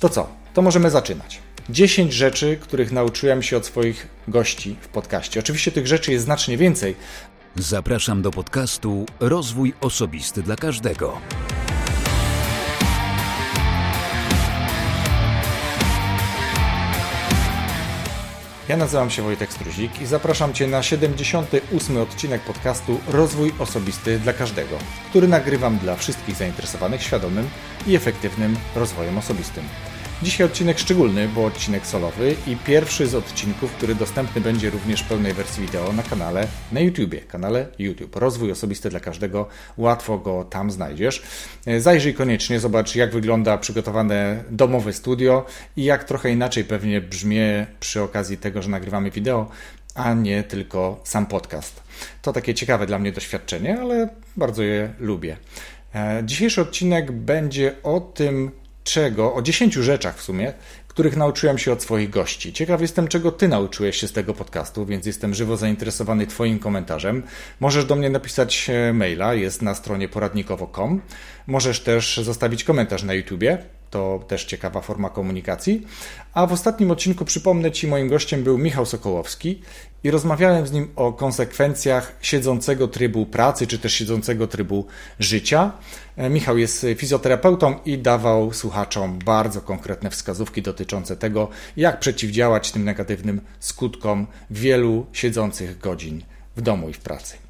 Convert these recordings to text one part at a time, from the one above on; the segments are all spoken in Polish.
To co? To możemy zaczynać. 10 rzeczy, których nauczyłem się od swoich gości w podcaście. Oczywiście tych rzeczy jest znacznie więcej. Zapraszam do podcastu Rozwój Osobisty dla Każdego. Ja nazywam się Wojtek Struzik i zapraszam Cię na 78. odcinek podcastu Rozwój Osobisty dla Każdego, który nagrywam dla wszystkich zainteresowanych świadomym i efektywnym rozwojem osobistym. Dzisiaj odcinek szczególny, bo odcinek solowy i pierwszy z odcinków, który dostępny będzie również w pełnej wersji wideo na kanale na YouTubie, kanale YouTube. Rozwój osobisty dla każdego, łatwo go tam znajdziesz. Zajrzyj koniecznie, zobacz jak wygląda przygotowane domowe studio i jak trochę inaczej pewnie brzmi przy okazji tego, że nagrywamy wideo, a nie tylko sam podcast. To takie ciekawe dla mnie doświadczenie, ale bardzo je lubię. E, dzisiejszy odcinek będzie o tym, czego, o 10 rzeczach w sumie, których nauczyłem się od swoich gości. Ciekaw jestem, czego Ty nauczyłeś się z tego podcastu, więc jestem żywo zainteresowany Twoim komentarzem. Możesz do mnie napisać e, maila, jest na stronie poradnikowo.com. Możesz też zostawić komentarz na YouTubie, to też ciekawa forma komunikacji. A w ostatnim odcinku przypomnę Ci, moim gościem był Michał Sokołowski i rozmawiałem z nim o konsekwencjach siedzącego trybu pracy, czy też siedzącego trybu życia. E, Michał jest fizjoterapeutą i dawał słuchaczom bardzo konkretne wskazówki dotyczące tego, jak przeciwdziałać tym negatywnym skutkom wielu siedzących godzin w domu i w pracy.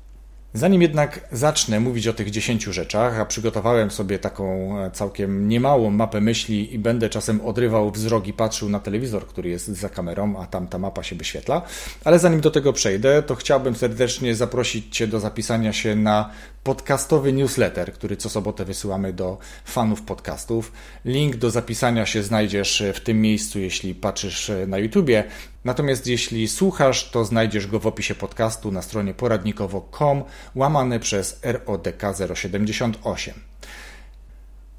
Zanim jednak zacznę mówić o tych 10 rzeczach, a przygotowałem sobie taką e, całkiem niemałą mapę myśli i będę czasem odrywał wzrok i patrzył na telewizor, który jest za kamerą, a tam ta mapa się wyświetla. Ale zanim do tego przejdę, to chciałbym serdecznie zaprosić Cię do zapisania się na podcastowy newsletter, który co sobotę wysyłamy do fanów podcastów. Link do zapisania się znajdziesz w tym miejscu, jeśli patrzysz na YouTubie. Natomiast jeśli słuchasz, to znajdziesz go w opisie podcastu na stronie poradnikowo.com łamane przez RODK 078.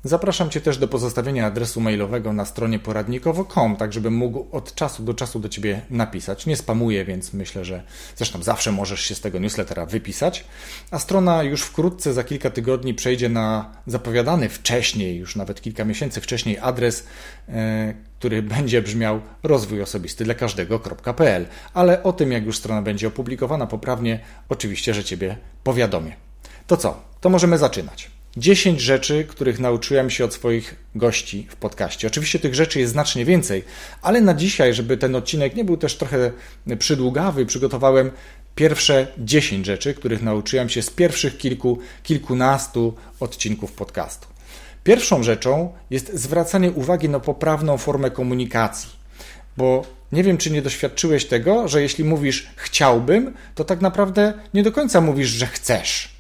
Zapraszam Cię też do pozostawienia adresu mailowego na stronie poradnikowo.com, tak żebym mógł od czasu do czasu do Ciebie napisać. Nie spamuję, więc myślę, że zresztą zawsze możesz się z tego newslettera wypisać. A strona już wkrótce, za kilka tygodni przejdzie na zapowiadany wcześniej, już nawet kilka miesięcy wcześniej adres, e, który będzie brzmiał rozwój osobisty dla każdego.pl. Ale o tym, jak już strona będzie opublikowana poprawnie, oczywiście, że Ciebie powiadomię. To co? To możemy zaczynać. 10 rzeczy, których nauczyłem się od swoich gości w podcaście. Oczywiście tych rzeczy jest znacznie więcej, ale na dzisiaj, żeby ten odcinek nie był też trochę przydługawy, przygotowałem pierwsze 10 rzeczy, których nauczyłem się z pierwszych kilku, kilkunastu odcinków podcastu. Pierwszą rzeczą jest zwracanie uwagi na poprawną formę komunikacji, bo nie wiem, czy nie doświadczyłeś tego, że jeśli mówisz chciałbym, to tak naprawdę nie do końca mówisz, że chcesz.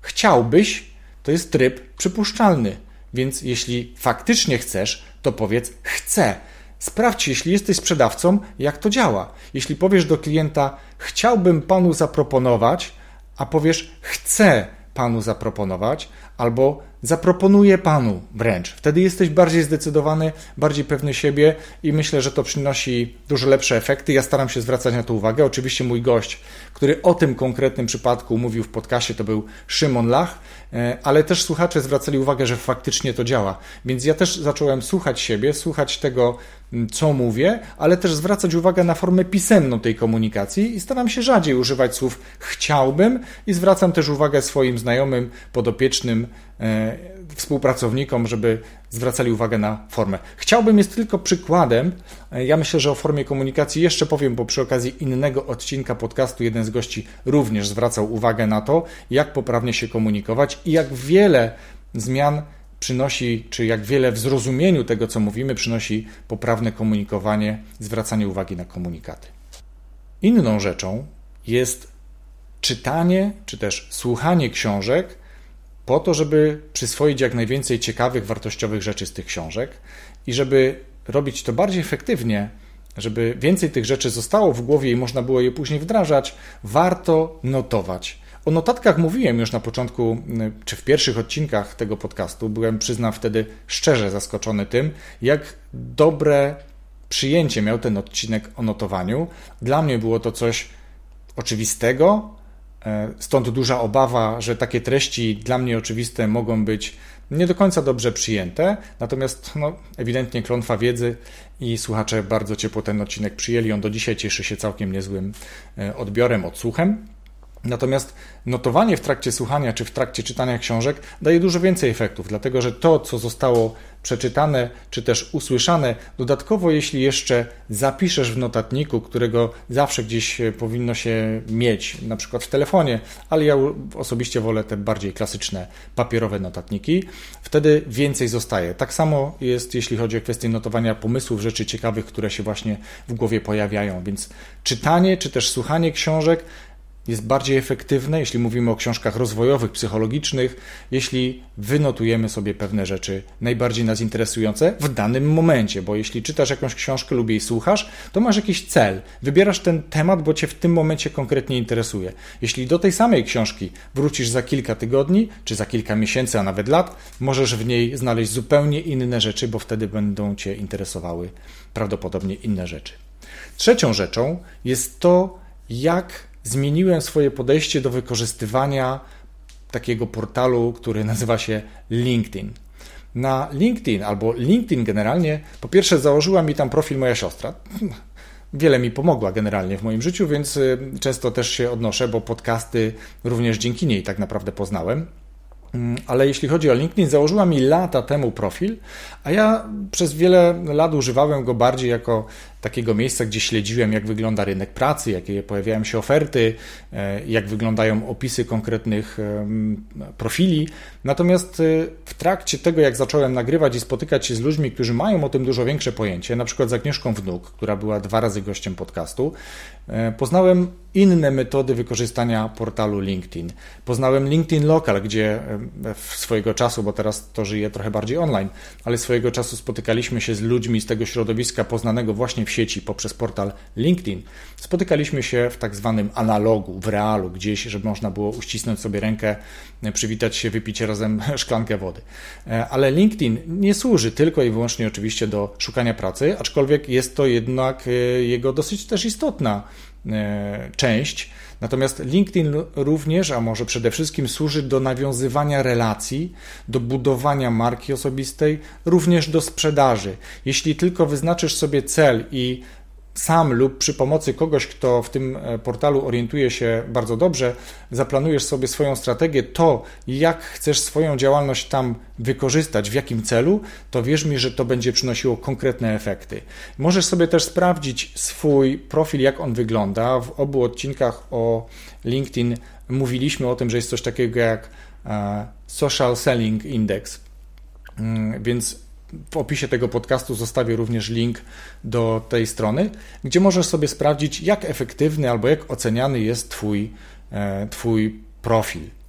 Chciałbyś, to jest tryb przypuszczalny. Więc jeśli faktycznie chcesz, to powiedz chcę. Sprawdź, jeśli jesteś sprzedawcą, jak to działa. Jeśli powiesz do klienta, chciałbym panu zaproponować, a powiesz, chcę panu zaproponować, albo zaproponuję panu wręcz. Wtedy jesteś bardziej zdecydowany, bardziej pewny siebie i myślę, że to przynosi dużo lepsze efekty. Ja staram się zwracać na to uwagę. Oczywiście mój gość, który o tym konkretnym przypadku mówił w podcaście, to był Szymon Lach, e, ale też słuchacze zwracali uwagę, że faktycznie to działa. Więc ja też zacząłem słuchać siebie, słuchać tego, co mówię, ale też zwracać uwagę na formę pisemną tej komunikacji i staram się rzadziej używać słów chciałbym i zwracam też uwagę swoim znajomym, podopiecznym, współpracownikom, żeby zwracali uwagę na formę. Chciałbym jest tylko przykładem. E, ja myślę, że o formie komunikacji jeszcze powiem, bo przy okazji innego odcinka podcastu jeden z gości również zwracał uwagę na to, jak poprawnie się komunikować i jak wiele zmian przynosi, czy jak wiele w zrozumieniu tego, co mówimy, przynosi poprawne komunikowanie, zwracanie uwagi na komunikaty. Inną rzeczą jest czytanie, czy też słuchanie książek po to, żeby przyswoić jak najwięcej ciekawych, wartościowych rzeczy z tych książek i żeby robić to bardziej efektywnie, żeby więcej tych rzeczy zostało w głowie i można było je później wdrażać, warto notować. O notatkach mówiłem już na początku, y, czy w pierwszych odcinkach tego podcastu. Byłem, przyznam, wtedy szczerze zaskoczony tym, jak dobre przyjęcie miał ten odcinek o notowaniu. Dla mnie było to coś oczywistego, stąd duża obawa, że takie treści dla mnie oczywiste mogą być nie do końca dobrze przyjęte, natomiast no, ewidentnie klątwa wiedzy i słuchacze bardzo ciepło ten odcinek przyjęli. On do dzisiaj cieszy się całkiem niezłym e, odbiorem, odsłuchem. Natomiast notowanie w trakcie słuchania czy w trakcie czytania książek daje dużo więcej efektów, dlatego że to, co zostało przeczytane czy też usłyszane, dodatkowo jeśli jeszcze zapiszesz w notatniku, którego zawsze gdzieś e, powinno się mieć, na przykład w telefonie, ale ja osobiście wolę te bardziej klasyczne papierowe notatniki, wtedy więcej zostaje. Tak samo jest, jeśli chodzi o kwestię notowania pomysłów, rzeczy ciekawych, które się właśnie w głowie pojawiają, więc czytanie czy też słuchanie książek jest bardziej efektywne, jeśli mówimy o książkach rozwojowych, psychologicznych, jeśli wynotujemy sobie pewne rzeczy najbardziej nas interesujące w danym momencie, bo jeśli czytasz jakąś książkę lub jej słuchasz, to masz jakiś cel, wybierasz ten temat, bo cię w tym momencie konkretnie interesuje. Jeśli do tej samej książki wrócisz za kilka tygodni, czy za kilka miesięcy, a nawet lat, możesz w niej znaleźć zupełnie inne rzeczy, bo wtedy będą cię interesowały prawdopodobnie inne rzeczy. Trzecią rzeczą jest to, jak zmieniłem swoje podejście do wykorzystywania takiego portalu, który nazywa się LinkedIn. Na LinkedIn albo LinkedIn generalnie, po pierwsze założyła mi tam profil moja siostra. Wiele mi pomogła generalnie w moim życiu, więc y, często też się odnoszę, bo podcasty również dzięki niej tak naprawdę poznałem. Mm, ale jeśli chodzi o LinkedIn, założyła mi lata temu profil, a ja przez wiele lat używałem go bardziej jako takiego miejsca, gdzie śledziłem, jak wygląda rynek pracy, jakie pojawiają się oferty, e, jak wyglądają opisy konkretnych profili. Natomiast e, w trakcie tego, jak zacząłem nagrywać i spotykać się z ludźmi, którzy mają o tym dużo większe pojęcie, na przykład z Agnieszką Wnuk, która była dwa razy gościem podcastu, e, poznałem inne metody wykorzystania portalu LinkedIn. Poznałem LinkedIn Local, gdzie swojego czasu, bo teraz to żyje trochę bardziej online, ale swojego czasu spotykaliśmy się z ludźmi z tego środowiska poznanego właśnie w sieci poprzez portal LinkedIn. Spotykaliśmy się w tak zwanym analogu, w realu, gdzieś, żeby można było uścisnąć sobie rękę, przywitać się, wypić razem szklankę wody. E, ale LinkedIn nie służy tylko i wyłącznie oczywiście do szukania pracy, aczkolwiek jest to jednak e, jego dosyć też istotna e, część. Natomiast LinkedIn również, a może przede wszystkim służy do nawiązywania relacji, do budowania marki osobistej, również do sprzedaży. Jeśli tylko wyznaczysz sobie cel i sam lub przy pomocy kogoś, kto w tym e, portalu orientuje się bardzo dobrze, zaplanujesz sobie swoją strategię, to jak chcesz swoją działalność tam wykorzystać, w jakim celu, to wierz mi, że to będzie przynosiło konkretne efekty. Możesz sobie też sprawdzić swój profil, jak on wygląda. W obu odcinkach o LinkedIn mówiliśmy o tym, że jest coś takiego jak e, Social Selling Index. Mm, więc w opisie tego podcastu zostawię również link do tej strony, gdzie możesz sobie sprawdzić, jak efektywny albo jak oceniany jest Twój, e, twój profil.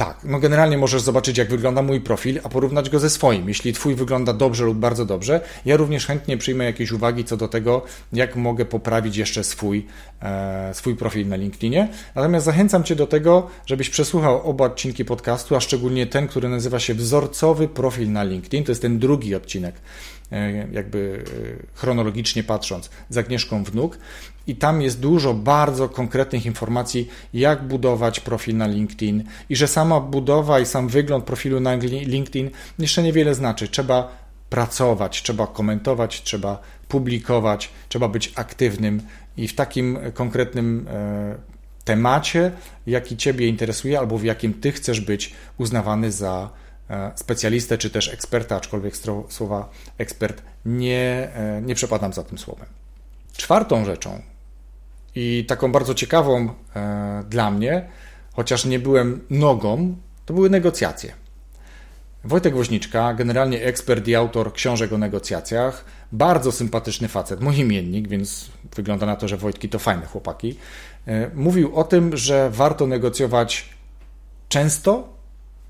Tak, no generalnie możesz zobaczyć, jak wygląda mój profil, a porównać go ze swoim. Jeśli Twój wygląda dobrze lub bardzo dobrze, ja również chętnie przyjmę jakieś uwagi co do tego, jak mogę poprawić jeszcze swój, e, swój profil na LinkedInie. Natomiast zachęcam Cię do tego, żebyś przesłuchał oba odcinki podcastu, a szczególnie ten, który nazywa się Wzorcowy profil na LinkedIn. To jest ten drugi odcinek jakby e, chronologicznie patrząc, z Agnieszką Wnuk. I tam jest dużo bardzo konkretnych informacji, jak budować profil na LinkedIn i że sama budowa i sam wygląd profilu na LinkedIn jeszcze niewiele znaczy. Trzeba pracować, trzeba komentować, trzeba publikować, trzeba być aktywnym i w takim konkretnym e, temacie, jaki Ciebie interesuje albo w jakim Ty chcesz być uznawany za E, specjalistę czy też eksperta, aczkolwiek słowa ekspert nie, e, nie przepadam za tym słowem. Czwartą rzeczą i taką bardzo ciekawą e, dla mnie, chociaż nie byłem nogą, to były negocjacje. Wojtek Woźniczka, generalnie ekspert i autor książek o negocjacjach, bardzo sympatyczny facet, mój imiennik, więc wygląda na to, że Wojtki to fajne chłopaki, mówił o tym, że warto negocjować często,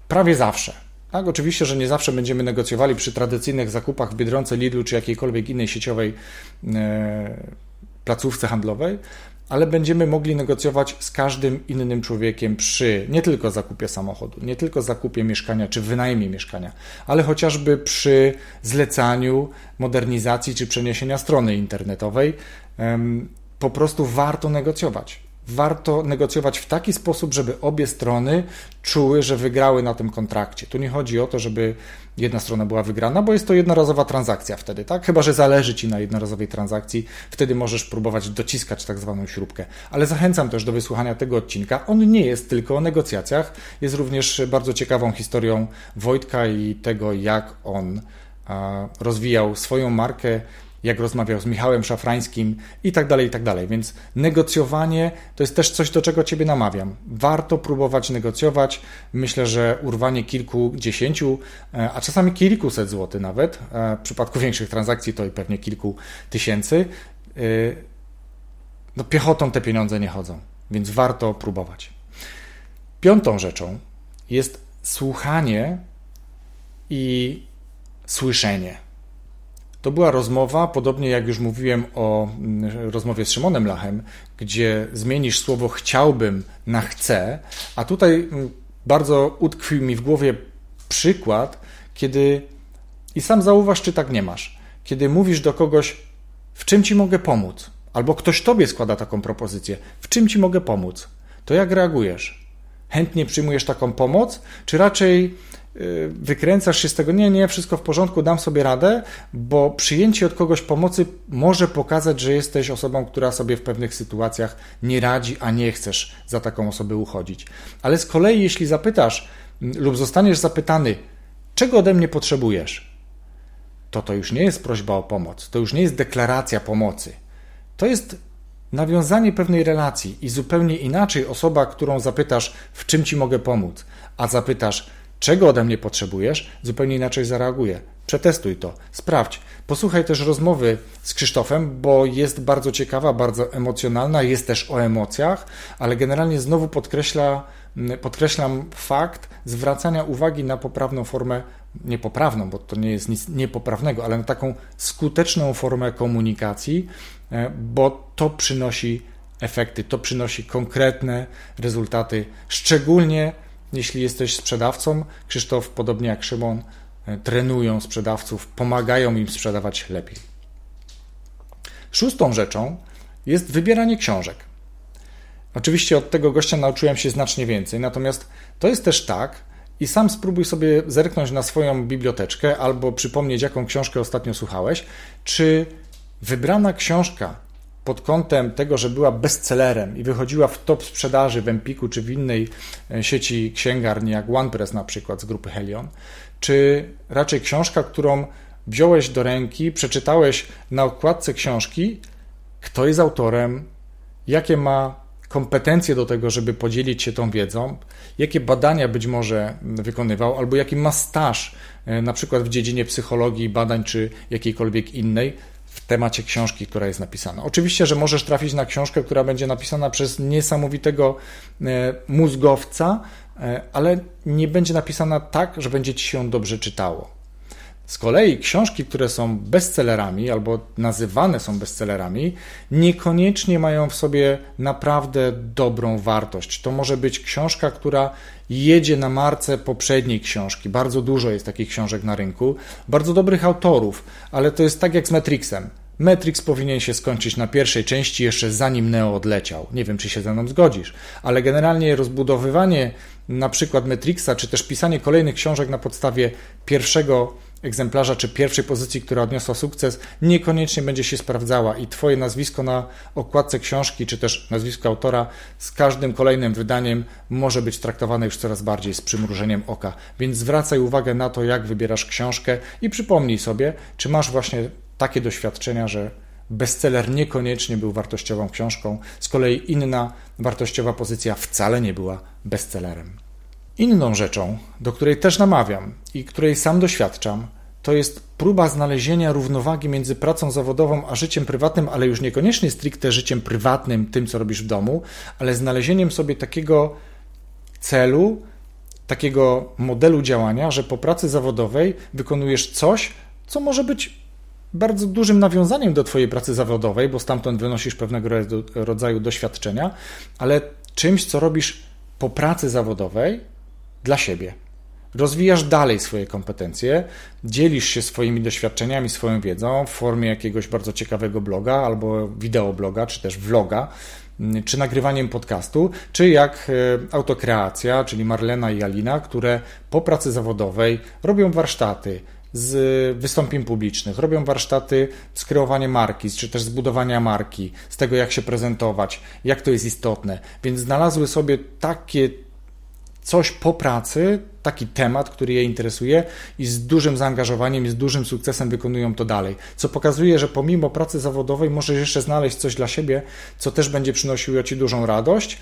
prawie zawsze. Tak, oczywiście, że nie zawsze będziemy negocjowali przy tradycyjnych zakupach w Biedronce, Lidlu czy jakiejkolwiek innej sieciowej e, placówce handlowej, ale będziemy mogli negocjować z każdym innym człowiekiem przy nie tylko zakupie samochodu, nie tylko zakupie mieszkania czy wynajmie mieszkania, ale chociażby przy zlecaniu modernizacji czy przeniesienia strony internetowej. Po prostu warto negocjować warto negocjować w taki sposób, żeby obie strony czuły, że wygrały na tym kontrakcie. Tu nie chodzi o to, żeby jedna strona była wygrana, bo jest to jednorazowa transakcja wtedy, tak? Chyba, że zależy Ci na jednorazowej transakcji, wtedy możesz próbować dociskać tak zwaną śrubkę. Ale zachęcam też do wysłuchania tego odcinka. On nie jest tylko o negocjacjach, jest również bardzo ciekawą historią Wojtka i tego, jak on rozwijał swoją markę, jak rozmawiał z Michałem Szafrańskim i tak dalej, i tak dalej. Więc negocjowanie to jest też coś, do czego Ciebie namawiam. Warto próbować negocjować. Myślę, że urwanie kilkudziesięciu, e, a czasami kilkuset złotych nawet, e, w przypadku większych transakcji to i pewnie kilku tysięcy, e, no piechotą te pieniądze nie chodzą, więc warto próbować. Piątą rzeczą jest słuchanie i słyszenie. To była rozmowa, podobnie jak już mówiłem o mm, rozmowie z Szymonem Lachem, gdzie zmienisz słowo chciałbym na chcę, a tutaj mm, bardzo utkwił mi w głowie przykład, kiedy i sam zauważ, czy tak nie masz. Kiedy mówisz do kogoś, w czym ci mogę pomóc, albo ktoś tobie składa taką propozycję, w czym ci mogę pomóc, to jak reagujesz? Chętnie przyjmujesz taką pomoc, czy raczej wykręcasz się z tego, nie, nie, wszystko w porządku, dam sobie radę, bo przyjęcie od kogoś pomocy może pokazać, że jesteś osobą, która sobie w pewnych sytuacjach nie radzi, a nie chcesz za taką osobę uchodzić. Ale z kolei, jeśli zapytasz mm, lub zostaniesz zapytany, czego ode mnie potrzebujesz, to to już nie jest prośba o pomoc, to już nie jest deklaracja pomocy. To jest nawiązanie pewnej relacji i zupełnie inaczej osoba, którą zapytasz, w czym ci mogę pomóc, a zapytasz, czego ode mnie potrzebujesz, zupełnie inaczej zareaguje. Przetestuj to, sprawdź. Posłuchaj też rozmowy z Krzysztofem, bo jest bardzo ciekawa, bardzo emocjonalna, jest też o emocjach, ale generalnie znowu podkreśla, podkreślam fakt zwracania uwagi na poprawną formę, niepoprawną, bo to nie jest nic niepoprawnego, ale na taką skuteczną formę komunikacji, e, bo to przynosi efekty, to przynosi konkretne rezultaty, szczególnie jeśli jesteś sprzedawcą, Krzysztof, podobnie jak Szymon, e, trenują sprzedawców, pomagają im sprzedawać lepiej. Szóstą rzeczą jest wybieranie książek. Oczywiście od tego gościa nauczyłem się znacznie więcej, natomiast to jest też tak, i sam spróbuj sobie zerknąć na swoją biblioteczkę albo przypomnieć, jaką książkę ostatnio słuchałeś, czy wybrana książka pod kątem tego, że była bestsellerem i wychodziła w top sprzedaży w Empiku czy w innej e, sieci księgarni, jak OnePress na przykład z grupy Helion, czy raczej książka, którą wziąłeś do ręki, przeczytałeś na okładce książki, kto jest autorem, jakie ma kompetencje do tego, żeby podzielić się tą wiedzą, jakie badania być może wykonywał, albo jaki ma staż, e, na przykład w dziedzinie psychologii, badań czy jakiejkolwiek innej, w temacie książki, która jest napisana. Oczywiście, że możesz trafić na książkę, która będzie napisana przez niesamowitego e, mózgowca, e, ale nie będzie napisana tak, że będzie ci się dobrze czytało. Z kolei książki, które są bestsellerami albo nazywane są bestsellerami, niekoniecznie mają w sobie naprawdę dobrą wartość. To może być książka, która jedzie na marce poprzedniej książki. Bardzo dużo jest takich książek na rynku, bardzo dobrych autorów, ale to jest tak jak z Matrixem. Matrix powinien się skończyć na pierwszej części jeszcze zanim Neo odleciał. Nie wiem, czy się ze mną zgodzisz, ale generalnie rozbudowywanie na przykład Matrixa, czy też pisanie kolejnych książek na podstawie pierwszego egzemplarza czy pierwszej pozycji, która odniosła sukces, niekoniecznie będzie się sprawdzała i Twoje nazwisko na okładce książki, czy też nazwisko autora z każdym kolejnym wydaniem może być traktowane już coraz bardziej z przymrużeniem oka. Więc zwracaj uwagę na to, jak wybierasz książkę i przypomnij sobie, czy masz właśnie takie doświadczenia, że bestseller niekoniecznie był wartościową książką, z kolei inna wartościowa pozycja wcale nie była bestsellerem. Inną rzeczą, do której też namawiam i której sam doświadczam, to jest próba znalezienia równowagi między pracą zawodową a życiem prywatnym, ale już niekoniecznie stricte życiem prywatnym, tym co robisz w domu, ale znalezieniem sobie takiego celu, takiego modelu działania, że po pracy zawodowej wykonujesz coś, co może być bardzo dużym nawiązaniem do Twojej pracy zawodowej, bo stamtąd wynosisz pewnego rodzaju doświadczenia, ale czymś, co robisz po pracy zawodowej, dla siebie. Rozwijasz dalej swoje kompetencje, dzielisz się swoimi doświadczeniami, swoją wiedzą w formie jakiegoś bardzo ciekawego bloga albo wideobloga, czy też vloga, mm, czy nagrywaniem podcastu, czy jak e, autokreacja, czyli Marlena i Alina, które po pracy zawodowej robią warsztaty, z wystąpień publicznych, robią warsztaty z kreowania marki, czy też zbudowania marki, z tego jak się prezentować, jak to jest istotne. Więc znalazły sobie takie coś po pracy, taki temat, który je interesuje i z dużym zaangażowaniem i z dużym sukcesem wykonują to dalej. Co pokazuje, że pomimo pracy zawodowej możesz jeszcze znaleźć coś dla siebie, co też będzie przynosiło Ci dużą radość,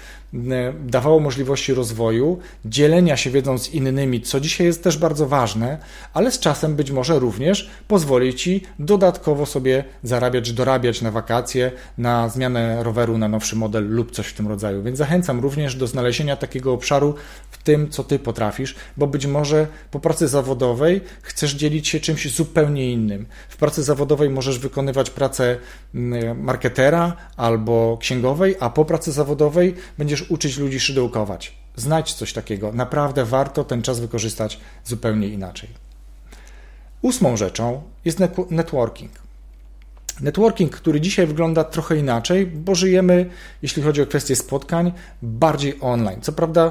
dawało możliwości rozwoju, dzielenia się wiedzą z innymi, co dzisiaj jest też bardzo ważne, ale z czasem być może również pozwoli Ci dodatkowo sobie zarabiać, dorabiać na wakacje, na zmianę roweru, na nowszy model lub coś w tym rodzaju. Więc zachęcam również do znalezienia takiego obszaru w tym, co Ty potrafisz, bo być może po pracy zawodowej chcesz dzielić się czymś zupełnie innym. W pracy zawodowej możesz wykonywać pracę mm, marketera albo księgowej, a po pracy zawodowej będziesz uczyć ludzi szydełkować. Znajdź coś takiego. Naprawdę warto ten czas wykorzystać zupełnie inaczej. Ósmą rzeczą jest networking. Networking, który dzisiaj wygląda trochę inaczej, bo żyjemy, jeśli chodzi o kwestie spotkań, bardziej online. Co prawda,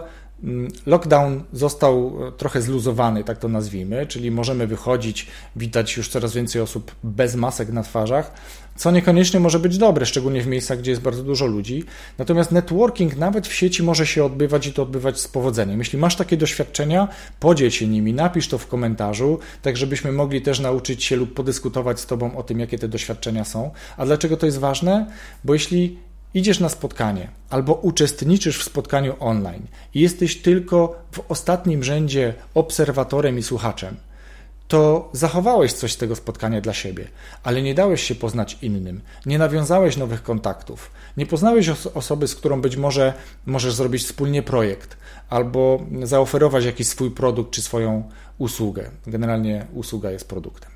lockdown został e, trochę zluzowany, tak to nazwijmy, czyli możemy wychodzić, widać już coraz więcej osób bez masek na twarzach, co niekoniecznie może być dobre, szczególnie w miejscach, gdzie jest bardzo dużo ludzi. Natomiast networking nawet w sieci może się odbywać i to odbywać z powodzeniem. Jeśli masz takie doświadczenia, podziel się nimi, napisz to w komentarzu, tak żebyśmy mogli też nauczyć się lub podyskutować z Tobą o tym, jakie te doświadczenia są. A dlaczego to jest ważne? Bo jeśli idziesz na spotkanie albo uczestniczysz w spotkaniu online i jesteś tylko w ostatnim rzędzie obserwatorem i słuchaczem, to zachowałeś coś z tego spotkania dla siebie, ale nie dałeś się poznać innym, nie nawiązałeś nowych kontaktów, nie poznałeś os osoby, z którą być może możesz zrobić wspólnie projekt albo zaoferować jakiś swój produkt czy swoją usługę. Generalnie usługa jest produktem.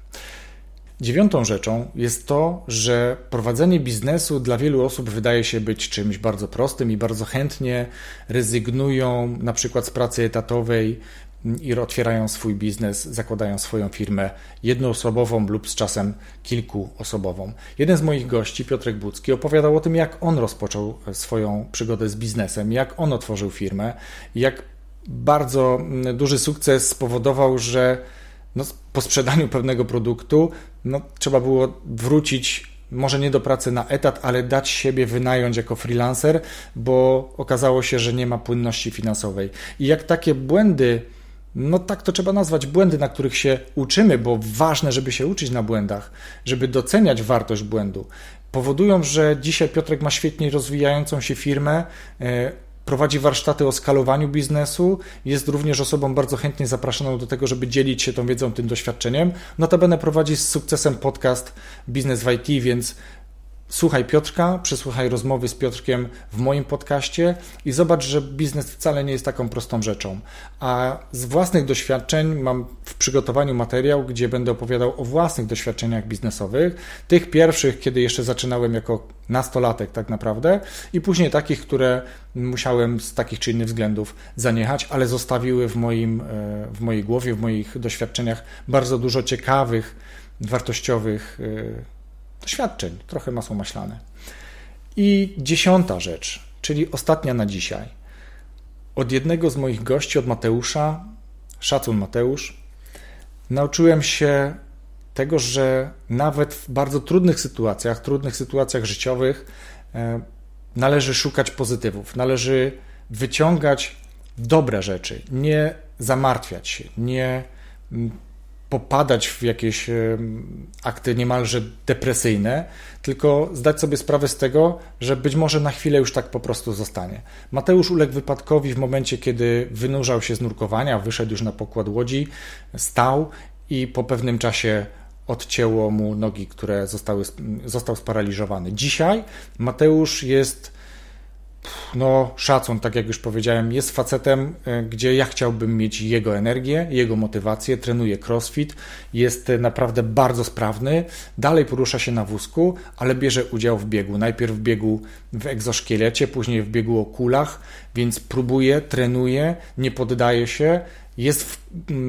Dziewiątą rzeczą jest to, że prowadzenie biznesu dla wielu osób wydaje się być czymś bardzo prostym i bardzo chętnie rezygnują na przykład z pracy etatowej i otwierają swój biznes, zakładają swoją firmę jednoosobową lub z czasem kilkuosobową. Jeden z moich gości, Piotrek Budzki, opowiadał o tym, jak on rozpoczął swoją przygodę z biznesem, jak on otworzył firmę, jak bardzo duży sukces spowodował, że no, po sprzedaniu pewnego produktu no, trzeba było wrócić może nie do pracy na etat, ale dać siebie wynająć jako freelancer, bo okazało się, że nie ma płynności finansowej. I jak takie błędy, no tak to trzeba nazwać, błędy, na których się uczymy, bo ważne, żeby się uczyć na błędach, żeby doceniać wartość błędu, powodują, że dzisiaj Piotrek ma świetnie rozwijającą się firmę. E, prowadzi warsztaty o skalowaniu biznesu, jest również osobą bardzo chętnie zapraszaną do tego, żeby dzielić się tą wiedzą, tym doświadczeniem. Notabene prowadzi z sukcesem podcast Biznes w IT, więc Słuchaj Piotrka, przesłuchaj rozmowy z Piotrkiem w moim podcaście i zobacz, że biznes wcale nie jest taką prostą rzeczą. A z własnych doświadczeń mam w przygotowaniu materiał, gdzie będę opowiadał o własnych doświadczeniach biznesowych, tych pierwszych, kiedy jeszcze zaczynałem jako nastolatek tak naprawdę i później takich, które musiałem z takich czy innych względów zaniechać, ale zostawiły w, moim, e, w mojej głowie, w moich doświadczeniach bardzo dużo ciekawych, wartościowych e, doświadczeń, trochę masło maślane. I dziesiąta rzecz, czyli ostatnia na dzisiaj. Od jednego z moich gości, od Mateusza, szacun Mateusz, nauczyłem się tego, że nawet w bardzo trudnych sytuacjach, trudnych sytuacjach życiowych, e, należy szukać pozytywów, należy wyciągać dobre rzeczy, nie zamartwiać się, nie popadać w jakieś akty niemalże depresyjne, tylko zdać sobie sprawę z tego, że być może na chwilę już tak po prostu zostanie. Mateusz uległ wypadkowi w momencie, kiedy wynurzał się z nurkowania, wyszedł już na pokład łodzi, stał i po pewnym czasie odcięło mu nogi, które zostały, został sparaliżowany. Dzisiaj Mateusz jest no, szacun, tak jak już powiedziałem, jest facetem, e, gdzie ja chciałbym mieć jego energię, jego motywację, trenuje crossfit, jest naprawdę bardzo sprawny, dalej porusza się na wózku, ale bierze udział w biegu. Najpierw w biegu w egzoszkielecie, później w biegu o kulach, więc próbuje, trenuje, nie poddaje się, jest w,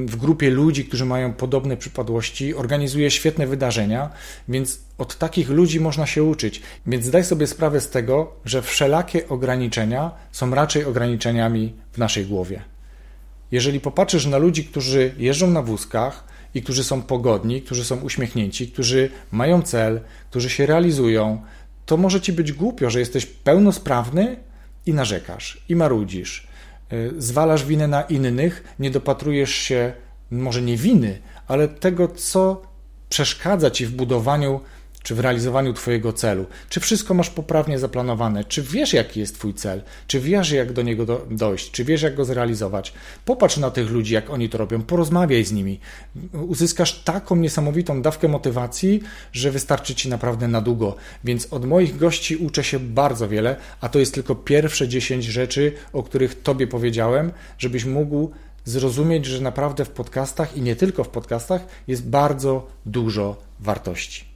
w, grupie ludzi, którzy mają podobne przypadłości, organizuje świetne wydarzenia, więc od takich ludzi można się uczyć. Więc zdaj sobie sprawę z tego, że wszelakie ograniczenia są raczej ograniczeniami w naszej głowie. Jeżeli popatrzysz na ludzi, którzy jeżdżą na wózkach i którzy są pogodni, którzy są uśmiechnięci, którzy mają cel, którzy się realizują, to może ci być głupio, że jesteś pełnosprawny i narzekasz, i marudzisz. Y, zwalasz winę na innych, nie dopatrujesz się może nie winy, ale tego, co przeszkadza ci w budowaniu czy w realizowaniu Twojego celu? Czy wszystko masz poprawnie zaplanowane? Czy wiesz, jaki jest Twój cel? Czy wiesz, jak do niego do, dojść? Czy wiesz, jak go zrealizować? Popatrz na tych ludzi, jak oni to robią, porozmawiaj z nimi. Uzyskasz taką niesamowitą dawkę motywacji, że wystarczy Ci naprawdę na długo. Więc od moich gości uczę się bardzo wiele, a to jest tylko pierwsze 10 rzeczy, o których Tobie powiedziałem, żebyś mógł zrozumieć, że naprawdę w podcastach i nie tylko w podcastach jest bardzo dużo wartości.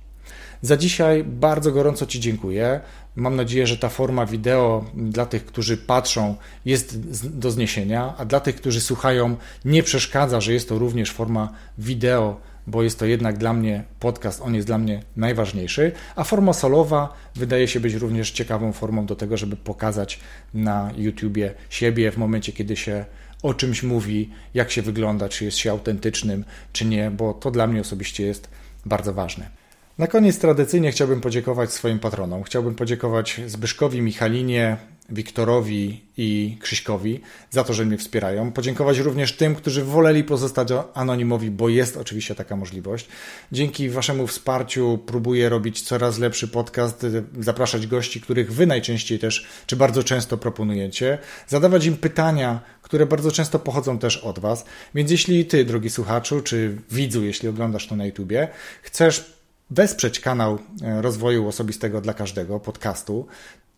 Za dzisiaj bardzo gorąco Ci dziękuję. Mam nadzieję, że ta forma wideo dla tych, którzy patrzą, jest do zniesienia, a dla tych, którzy słuchają, nie przeszkadza, że jest to również forma wideo, bo jest to jednak dla mnie podcast, on jest dla mnie najważniejszy, a forma solowa wydaje się być również ciekawą formą do tego, żeby pokazać na YouTubie siebie w momencie, kiedy się o czymś mówi, jak się wygląda, czy jest się autentycznym, czy nie, bo to dla mnie osobiście jest bardzo ważne. Na koniec tradycyjnie chciałbym podziękować swoim patronom. Chciałbym podziękować Zbyszkowi, Michalinie, Wiktorowi i Krzyśkowi za to, że mnie wspierają. Podziękować również tym, którzy woleli pozostać anonimowi, bo jest oczywiście taka możliwość. Dzięki Waszemu wsparciu próbuję robić coraz lepszy podcast, zapraszać gości, których Wy najczęściej też, czy bardzo często proponujecie, zadawać im pytania, które bardzo często pochodzą też od Was. Więc jeśli Ty, drogi słuchaczu, czy widzu, jeśli oglądasz to na YouTubie, chcesz wesprzeć kanał e, rozwoju osobistego dla każdego podcastu,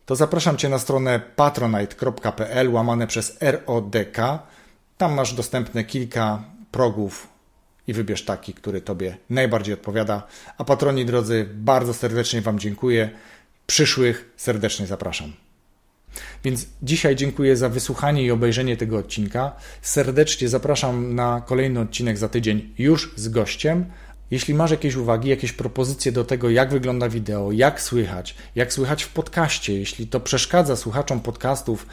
to zapraszam Cię na stronę patronite.pl łamane przez RODK. Tam masz dostępne kilka progów i wybierz taki, który Tobie najbardziej odpowiada. A patroni drodzy, bardzo serdecznie Wam dziękuję. Przyszłych serdecznie zapraszam. Więc dzisiaj dziękuję za wysłuchanie i obejrzenie tego odcinka. Serdecznie zapraszam na kolejny odcinek za tydzień już z gościem. Jeśli masz jakieś uwagi, jakieś propozycje do tego, jak wygląda wideo, jak słychać, jak słychać w podcaście, jeśli to przeszkadza słuchaczom podcastów,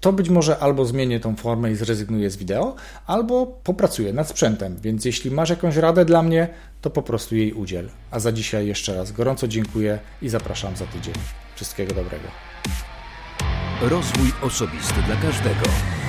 to być może albo zmienię tą formę i zrezygnuję z wideo, albo popracuję nad sprzętem. Więc jeśli masz jakąś radę dla mnie, to po prostu jej udziel. A za dzisiaj jeszcze raz gorąco dziękuję i zapraszam za tydzień. Wszystkiego dobrego. Rozwój osobisty dla każdego.